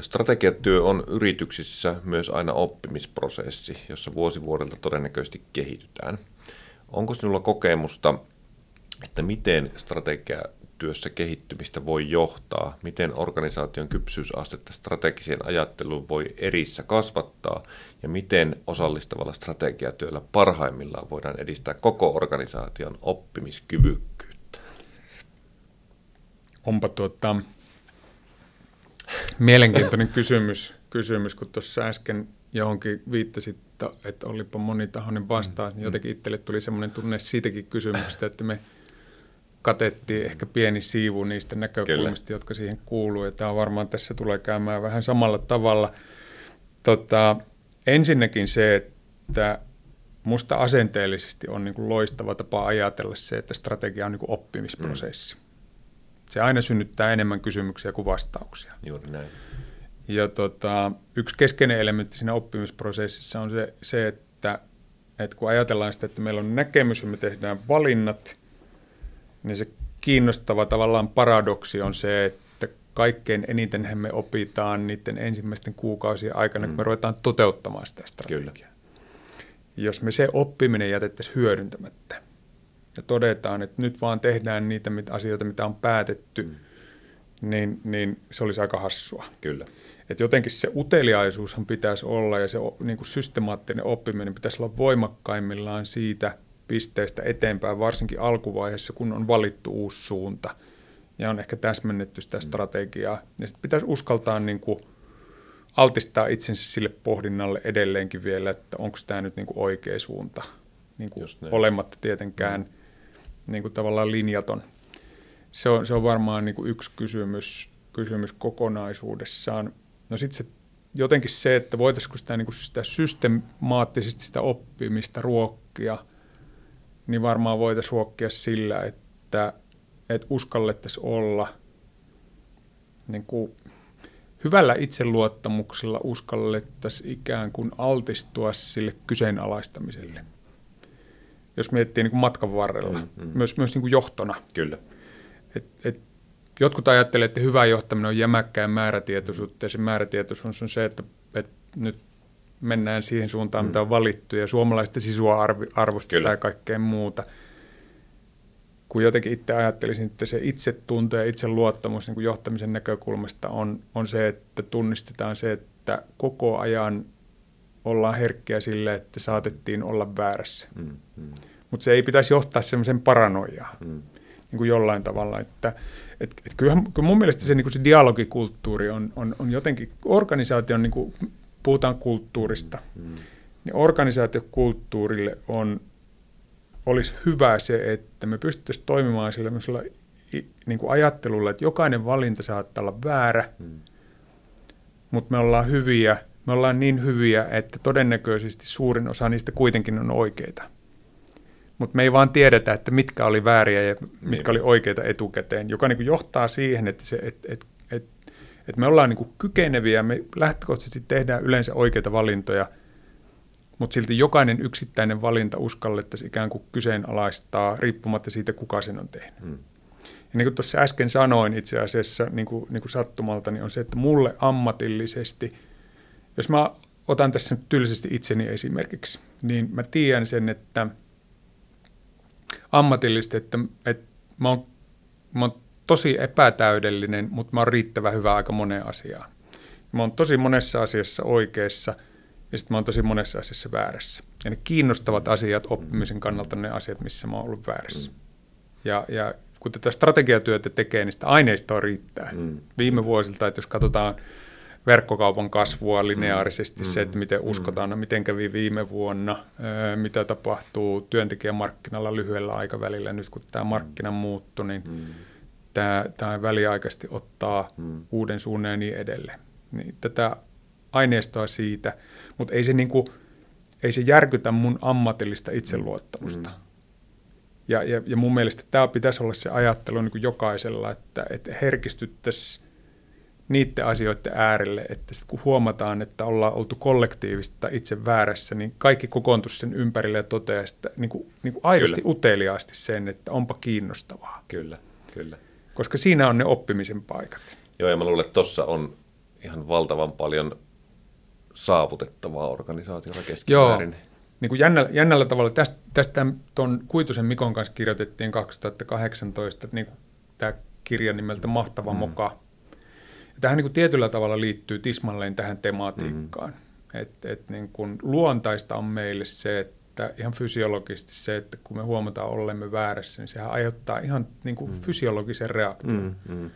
Strategiatyö on yrityksissä myös aina oppimisprosessi, jossa vuosi vuodelta todennäköisesti kehitytään. Onko sinulla kokemusta, että miten strategiatyössä kehittymistä voi johtaa, miten organisaation kypsyysastetta strategiseen ajatteluun voi erissä kasvattaa ja miten osallistavalla strategiatyöllä parhaimmillaan voidaan edistää koko organisaation oppimiskyvykkyyttä? Onpa tuota, Mielenkiintoinen kysymys, kysymys, kun tuossa äsken johonkin viittasit, että olipa monitahoinen vastaus, niin jotenkin itselle tuli semmoinen tunne siitäkin kysymyksestä, että me katettiin ehkä pieni siivu niistä näkökulmista, Kyllä. jotka siihen kuuluu, ja tämä varmaan tässä tulee käymään vähän samalla tavalla. Tota, ensinnäkin se, että musta asenteellisesti on niin kuin loistava tapa ajatella se, että strategia on niin kuin oppimisprosessi. Mm se aina synnyttää enemmän kysymyksiä kuin vastauksia. Juuri näin. Ja tota, yksi keskeinen elementti siinä oppimisprosessissa on se, se että, että kun ajatellaan sitä, että meillä on näkemys ja me tehdään valinnat, niin se kiinnostava tavallaan paradoksi on se, että kaikkein eniten me opitaan niiden ensimmäisten kuukausien aikana, mm. kun me mm. ruvetaan toteuttamaan sitä strategiaa. Kyllä. Jos me se oppiminen jätettäisiin hyödyntämättä, ja todetaan, että nyt vaan tehdään niitä asioita, mitä on päätetty, mm. niin, niin se olisi aika hassua. Kyllä. Et jotenkin se uteliaisuushan pitäisi olla ja se niin kuin systemaattinen oppiminen pitäisi olla voimakkaimmillaan siitä pisteestä eteenpäin, varsinkin alkuvaiheessa, kun on valittu uusi suunta ja on ehkä täsmennetty sitä mm. strategiaa. Ja sitten pitäisi uskaltaa niin kuin altistaa itsensä sille pohdinnalle edelleenkin vielä, että onko tämä nyt niin kuin oikea suunta, niin kuin olematta tietenkään mm niin kuin tavallaan linjaton. Se on, se on varmaan niin kuin yksi kysymys, kysymys kokonaisuudessaan. No sitten se, jotenkin se, että voitaisiinko sitä, niin kuin sitä systemaattisesti sitä oppimista ruokkia, niin varmaan voitaisiin ruokkia sillä, että, että uskallettaisiin olla niin kuin hyvällä itseluottamuksella uskallettaisiin ikään kuin altistua sille kyseenalaistamiselle jos miettii niin kuin matkan varrella, mm, mm. myös, myös niin kuin johtona. Kyllä. Et, et, jotkut ajattelee, että hyvä johtaminen on jämäkkää määrätietoisuutta, ja se määrätietoisuus on se, että, että nyt mennään siihen suuntaan, mm. mitä on valittu, ja suomalaista sisua arvi, arvostetaan Kyllä. ja kaikkea muuta. Kun jotenkin itse ajattelisin, että se itsetunto ja itseluottamus niin kuin johtamisen näkökulmasta on, on se, että tunnistetaan se, että koko ajan ollaan herkkiä sille, että saatettiin olla väärässä. Mm, mm. Mutta se ei pitäisi johtaa semmoisen paranoiaan mm. niin kuin jollain tavalla. Että, et, et kyllähän, kyllä mun mielestä se, niin kuin se dialogikulttuuri on, on, on jotenkin, organisaation, niin kuin puhutaan kulttuurista, mm, mm. niin organisaatiokulttuurille on, olisi hyvä se, että me pystyttäisiin toimimaan sellaisella niin kuin ajattelulla, että jokainen valinta saattaa olla väärä, mm. mutta me ollaan hyviä – me ollaan niin hyviä, että todennäköisesti suurin osa niistä kuitenkin on oikeita. Mutta me ei vaan tiedetä, että mitkä oli vääriä ja mitkä niin. oli oikeita etukäteen, joka niin johtaa siihen, että, se, et, et, et, et me ollaan niin kykeneviä, me lähtökohtaisesti tehdään yleensä oikeita valintoja, mutta silti jokainen yksittäinen valinta uskallettaisiin ikään kuin kyseenalaistaa riippumatta siitä, kuka sen on tehnyt. Hmm. Ja niin kuin tuossa äsken sanoin itse asiassa niin kuin, niin kuin sattumalta, niin on se, että mulle ammatillisesti – jos mä otan tässä nyt tylsästi itseni esimerkiksi, niin mä tiedän sen, että ammatillisesti, että, että mä, oon, mä oon tosi epätäydellinen, mutta mä oon riittävän hyvä aika moneen asiaan. Mä oon tosi monessa asiassa oikeassa ja sitten mä oon tosi monessa asiassa väärässä. Ja ne kiinnostavat asiat oppimisen kannalta ne asiat, missä mä oon ollut väärässä. Ja, ja kun tätä strategiatyötä tekee, niin sitä aineistoa riittää. Mm. Viime vuosilta, että jos katsotaan verkkokaupan kasvua lineaarisesti, mm, se, että miten mm. uskotaan, no miten kävi viime vuonna, mitä tapahtuu työntekijämarkkinalla lyhyellä aikavälillä, nyt kun tämä markkina muuttui, niin mm. tämä, tämä väliaikaisesti ottaa mm. uuden suunnan ja niin edelleen. Niin tätä aineistoa siitä, mutta ei se, niinku, ei se järkytä mun ammatillista itseluottamusta. Mm. Ja, ja, ja mun mielestä tämä pitäisi olla se ajattelu niin kuin jokaisella, että, että herkistyttäisiin niiden asioiden äärelle, että sit kun huomataan, että ollaan oltu kollektiivista itse väärässä, niin kaikki kokoontuisi sen ympärille ja toteaa että niin kuin, niin kuin aidosti kyllä. uteliaasti sen, että onpa kiinnostavaa. Kyllä, kyllä. Koska siinä on ne oppimisen paikat. Joo, ja mä luulen, että tuossa on ihan valtavan paljon saavutettavaa organisaatiolla keskimäärin. Joo, niin kuin jännällä, jännällä tavalla, tästä, tästä tuon Kuitusen Mikon kanssa kirjoitettiin 2018 niin kuin tämä kirja nimeltä Mahtava mm. moka. Tähän niin kuin tietyllä tavalla liittyy tismalleen tähän tematiikkaan. Mm. Et, et niin kuin luontaista on meille se, että ihan fysiologisesti se, että kun me huomataan olemme väärässä, niin sehän aiheuttaa ihan niin kuin mm. fysiologisen reaktion. Mm. Mm.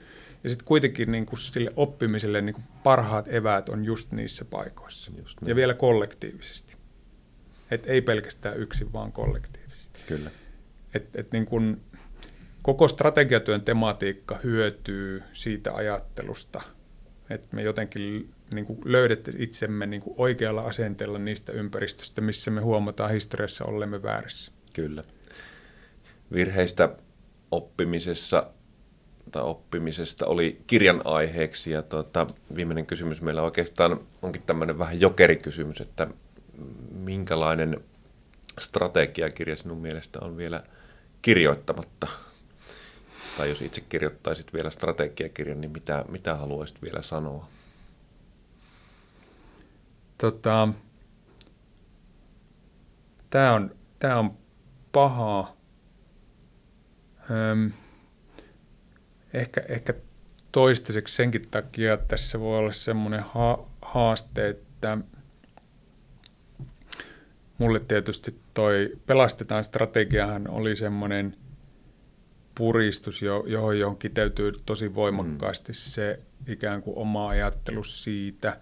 Ja sitten kuitenkin niin kuin sille oppimiselle niin kuin parhaat eväät on just niissä paikoissa. Just niin. ja vielä kollektiivisesti. Et ei pelkästään yksin, vaan kollektiivisesti. Kyllä. Et, et niin kun koko strategiatyön tematiikka hyötyy siitä ajattelusta, että me jotenkin niin löydätte itsemme niin kuin oikealla asenteella niistä ympäristöstä, missä me huomataan historiassa olemme väärässä. Kyllä. Virheistä oppimisessa tai oppimisesta oli kirjan aiheeksi ja tuota, viimeinen kysymys meillä oikeastaan onkin tämmöinen vähän jokerikysymys, että minkälainen strategiakirja sinun mielestä on vielä kirjoittamatta? Tai jos itse kirjoittaisit vielä strategiakirjan, niin mitä, mitä haluaisit vielä sanoa? Tota, tämä on, tää on paha. Öm, ehkä, ehkä toistaiseksi senkin takia että tässä voi olla semmoinen ha- haaste, että – mulle tietysti toi Pelastetaan strategiahan oli semmoinen puristus, johon, johon kiteytyy tosi voimakkaasti mm. se ikään kuin oma ajattelu siitä.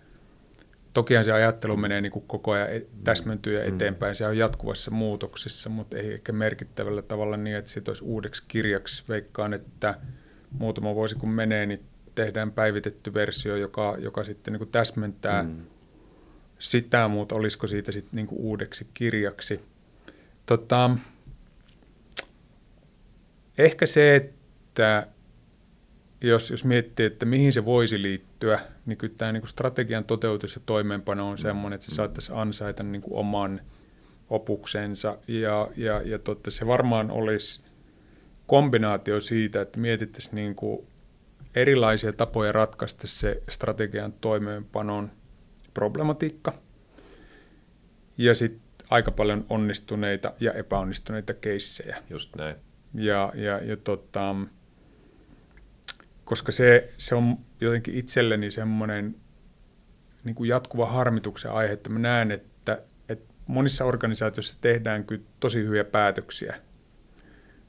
Tokihan se ajattelu menee niin kuin koko ajan e-, mm. täsmentyy ja mm. eteenpäin. Se on jatkuvassa muutoksissa, mutta ei ehkä merkittävällä tavalla niin, että se olisi uudeksi kirjaksi. Veikkaan, että muutama vuosi kun menee, niin tehdään päivitetty versio, joka, joka sitten niin kuin täsmentää mm sitä, mutta olisiko siitä sitten niinku uudeksi kirjaksi. Tota, ehkä se, että jos, jos miettii, että mihin se voisi liittyä, niin kyllä tämä niin strategian toteutus ja toimeenpano on sellainen, että se saattaisi ansaita niin kuin oman opuksensa. Ja, ja, ja totta, se varmaan olisi kombinaatio siitä, että mietittäisiin niin kuin erilaisia tapoja ratkaista se strategian toimeenpanon – problematiikka ja sitten aika paljon onnistuneita ja epäonnistuneita keissejä. Just näin. Ja, ja, ja tota, koska se, se on jotenkin itselleni semmoinen niin kuin jatkuva harmituksen aihe, että mä näen, että, että monissa organisaatioissa tehdään kyllä tosi hyviä päätöksiä,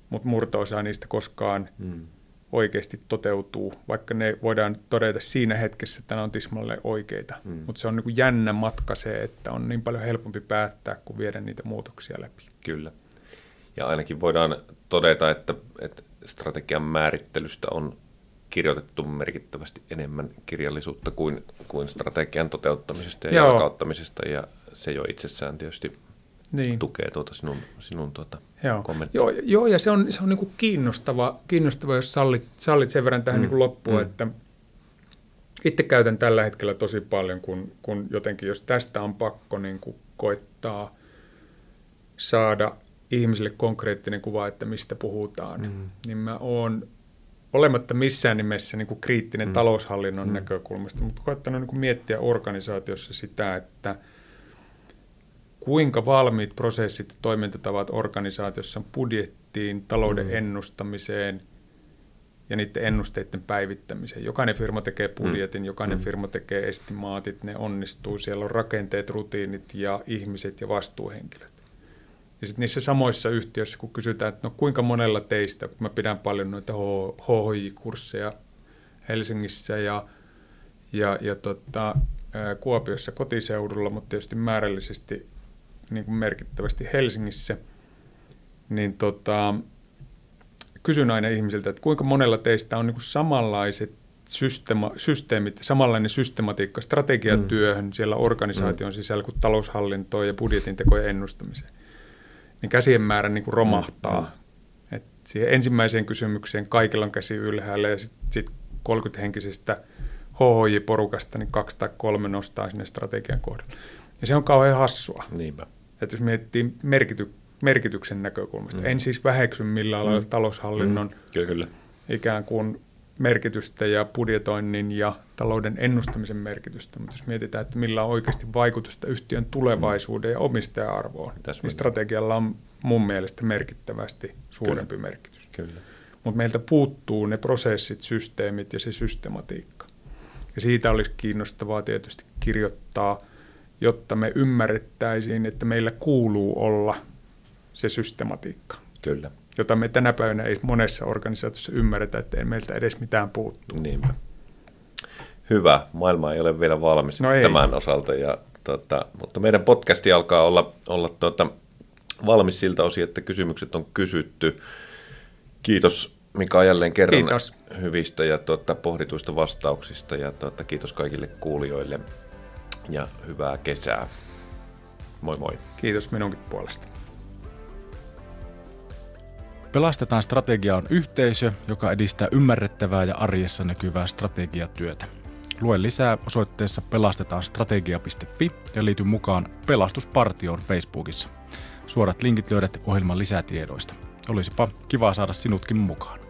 mutta murto-osa niistä koskaan mm oikeasti toteutuu, vaikka ne voidaan todeta siinä hetkessä, että ne on tismalle oikeita. Mm. Mutta se on niin kuin jännä matka se, että on niin paljon helpompi päättää kuin viedä niitä muutoksia läpi. Kyllä. Ja ainakin voidaan todeta, että, että strategian määrittelystä on kirjoitettu merkittävästi enemmän kirjallisuutta kuin, kuin strategian toteuttamisesta ja Joo. jalkauttamisesta, ja se jo itsessään tietysti niin. tukee tuota sinun, sinun tuota joo. kommenttia. Joo, joo, ja se on, se on niin kuin kiinnostava, kiinnostava, jos sallit, sallit sen verran tähän mm. niin kuin loppuun, mm. että itse käytän tällä hetkellä tosi paljon, kun, kun jotenkin, jos tästä on pakko niin kuin koittaa saada ihmisille konkreettinen kuva, että mistä puhutaan, mm. niin mä oon olematta missään nimessä niin kuin kriittinen mm. taloushallinnon mm. näkökulmasta, mutta koettanut niin kuin miettiä organisaatiossa sitä, että – kuinka valmiit prosessit ja toimintatavat organisaatiossa on budjettiin, talouden mm. ennustamiseen ja niiden ennusteiden päivittämiseen. Jokainen firma tekee mm. budjetin, mm. jokainen mm. firma tekee estimaatit, ne onnistuu, siellä on rakenteet, rutiinit ja ihmiset ja vastuuhenkilöt. Ja sitten niissä samoissa yhtiöissä, kun kysytään, että no kuinka monella teistä, kun mä pidän paljon noita HHI-kursseja Helsingissä ja, ja, ja tota, Kuopiossa kotiseudulla, mutta tietysti määrällisesti niin kuin merkittävästi Helsingissä, niin tota, kysyn aina ihmisiltä, että kuinka monella teistä on niin kuin samanlaiset systeema, systeemit, samanlainen systematiikka strategiatyöhön mm. siellä organisaation mm. sisällä kuin taloushallintoon ja budjetin tekojen ennustamiseen. Niin käsien määrä niin kuin romahtaa. Mm. Et siihen ensimmäiseen kysymykseen kaikilla on käsi ylhäällä ja sitten sit 30-henkisestä HHJ-porukasta niin kaksi tai kolme nostaa sinne strategian kohdalla. Ja se on kauhean hassua. Niinpä. Että jos miettii merkity, merkityksen näkökulmasta, mm. en siis väheksy millään lailla mm. taloushallinnon mm. Kyllä, kyllä. ikään kuin merkitystä ja budjetoinnin ja talouden ennustamisen merkitystä, mutta jos mietitään, että millä on oikeasti vaikutusta yhtiön tulevaisuuden ja omistaja-arvoon, niin strategialla on mun mielestä merkittävästi suurempi Kyllä. merkitys. Kyllä. Mutta meiltä puuttuu ne prosessit, systeemit ja se systematiikka. Ja siitä olisi kiinnostavaa tietysti kirjoittaa, jotta me ymmärrettäisiin, että meillä kuuluu olla se systematiikka. Kyllä. Jota me tänä päivänä ei monessa organisaatiossa ymmärretä, että ei meiltä edes mitään puuttuu. Niinpä. Hyvä. Maailma ei ole vielä valmis no tämän ei. osalta, ja, tota, mutta meidän podcasti alkaa olla, olla tota, valmis siltä osin, että kysymykset on kysytty. Kiitos Mika jälleen kerran kiitos. hyvistä ja tuota, pohdituista vastauksista ja tuota, kiitos kaikille kuulijoille ja hyvää kesää. Moi moi. Kiitos minunkin puolesta. Pelastetaan strategia on yhteisö, joka edistää ymmärrettävää ja arjessa näkyvää strategiatyötä. Lue lisää osoitteessa pelastetaanstrategia.fi ja liity mukaan Pelastuspartioon Facebookissa. Suorat linkit löydät ohjelman lisätiedoista. Olisipa kiva saada sinutkin mukaan.